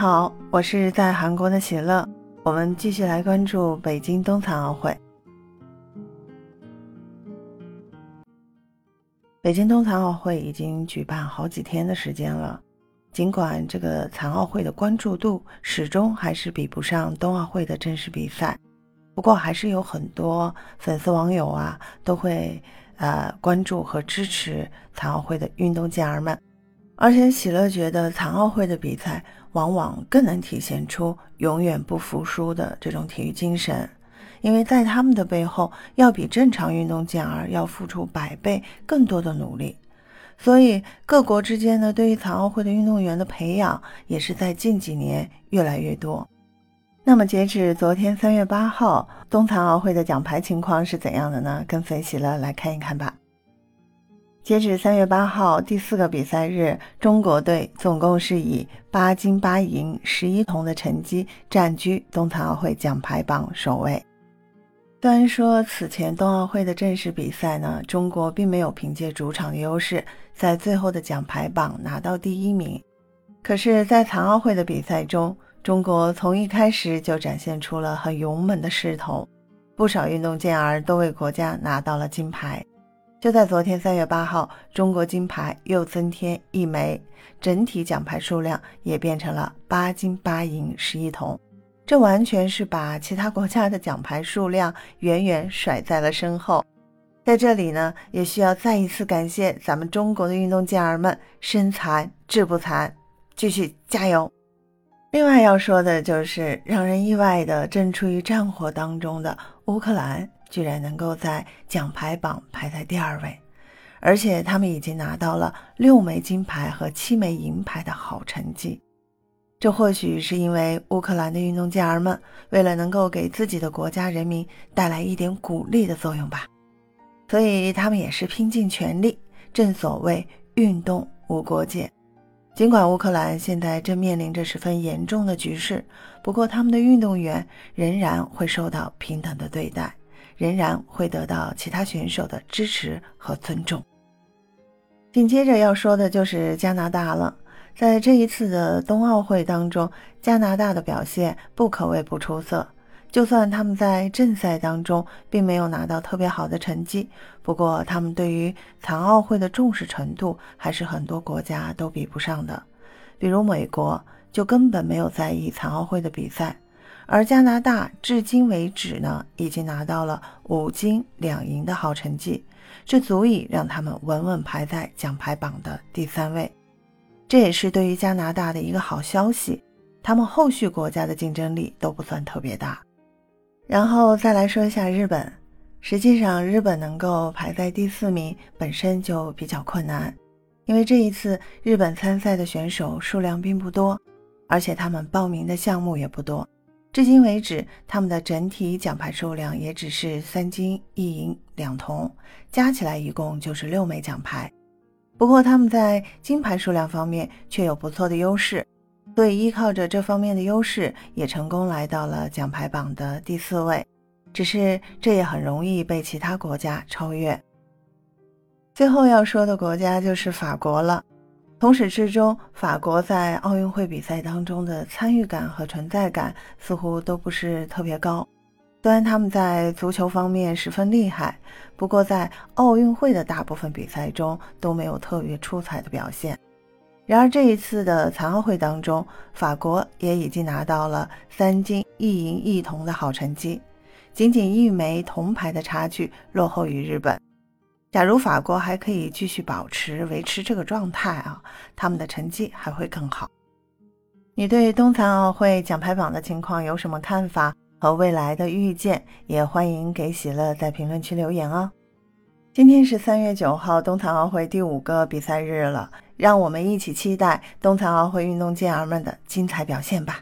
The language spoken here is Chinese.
好，我是在韩国的喜乐。我们继续来关注北京冬残奥会。北京冬残奥会已经举办好几天的时间了，尽管这个残奥会的关注度始终还是比不上冬奥会的正式比赛，不过还是有很多粉丝网友啊都会呃关注和支持残奥会的运动健儿们。而且喜乐觉得残奥会的比赛往往更能体现出永远不服输的这种体育精神，因为在他们的背后要比正常运动健儿要付出百倍更多的努力，所以各国之间呢对于残奥会的运动员的培养也是在近几年越来越多。那么截止昨天三月八号，冬残奥会的奖牌情况是怎样的呢？跟随喜乐来看一看吧。截止三月八号第四个比赛日，中国队总共是以八金八银十一铜的成绩占据冬残奥会奖牌榜首位。虽然说此前冬奥会的正式比赛呢，中国并没有凭借主场的优势在最后的奖牌榜拿到第一名，可是，在残奥会的比赛中，中国从一开始就展现出了很勇猛的势头，不少运动健儿都为国家拿到了金牌。就在昨天三月八号，中国金牌又增添一枚，整体奖牌数量也变成了八金八银十一铜。这完全是把其他国家的奖牌数量远远甩在了身后。在这里呢，也需要再一次感谢咱们中国的运动健儿们，身残志不残，继续加油。另外要说的就是让人意外的，正处于战火当中的乌克兰。居然能够在奖牌榜排在第二位，而且他们已经拿到了六枚金牌和七枚银牌的好成绩。这或许是因为乌克兰的运动健儿们为了能够给自己的国家人民带来一点鼓励的作用吧，所以他们也是拼尽全力。正所谓运动无国界，尽管乌克兰现在正面临着十分严重的局势，不过他们的运动员仍然会受到平等的对待。仍然会得到其他选手的支持和尊重。紧接着要说的就是加拿大了，在这一次的冬奥会当中，加拿大的表现不可谓不出色。就算他们在正赛当中并没有拿到特别好的成绩，不过他们对于残奥会的重视程度还是很多国家都比不上的。比如美国就根本没有在意残奥会的比赛。而加拿大至今为止呢，已经拿到了五金两银的好成绩，这足以让他们稳稳排在奖牌榜的第三位。这也是对于加拿大的一个好消息，他们后续国家的竞争力都不算特别大。然后再来说一下日本，实际上日本能够排在第四名本身就比较困难，因为这一次日本参赛的选手数量并不多，而且他们报名的项目也不多。至今为止，他们的整体奖牌数量也只是三金一银两铜，加起来一共就是六枚奖牌。不过他们在金牌数量方面却有不错的优势，所以依靠着这方面的优势，也成功来到了奖牌榜的第四位。只是这也很容易被其他国家超越。最后要说的国家就是法国了。从始至终，法国在奥运会比赛当中的参与感和存在感似乎都不是特别高。虽然他们在足球方面十分厉害，不过在奥运会的大部分比赛中都没有特别出彩的表现。然而这一次的残奥会当中，法国也已经拿到了三金一银一铜的好成绩，仅仅一枚铜牌的差距落后于日本。假如法国还可以继续保持维持这个状态啊，他们的成绩还会更好。你对冬残奥会奖牌榜的情况有什么看法和未来的预见？也欢迎给喜乐在评论区留言哦。今天是三月九号，冬残奥会第五个比赛日了，让我们一起期待冬残奥会运动健儿们的精彩表现吧。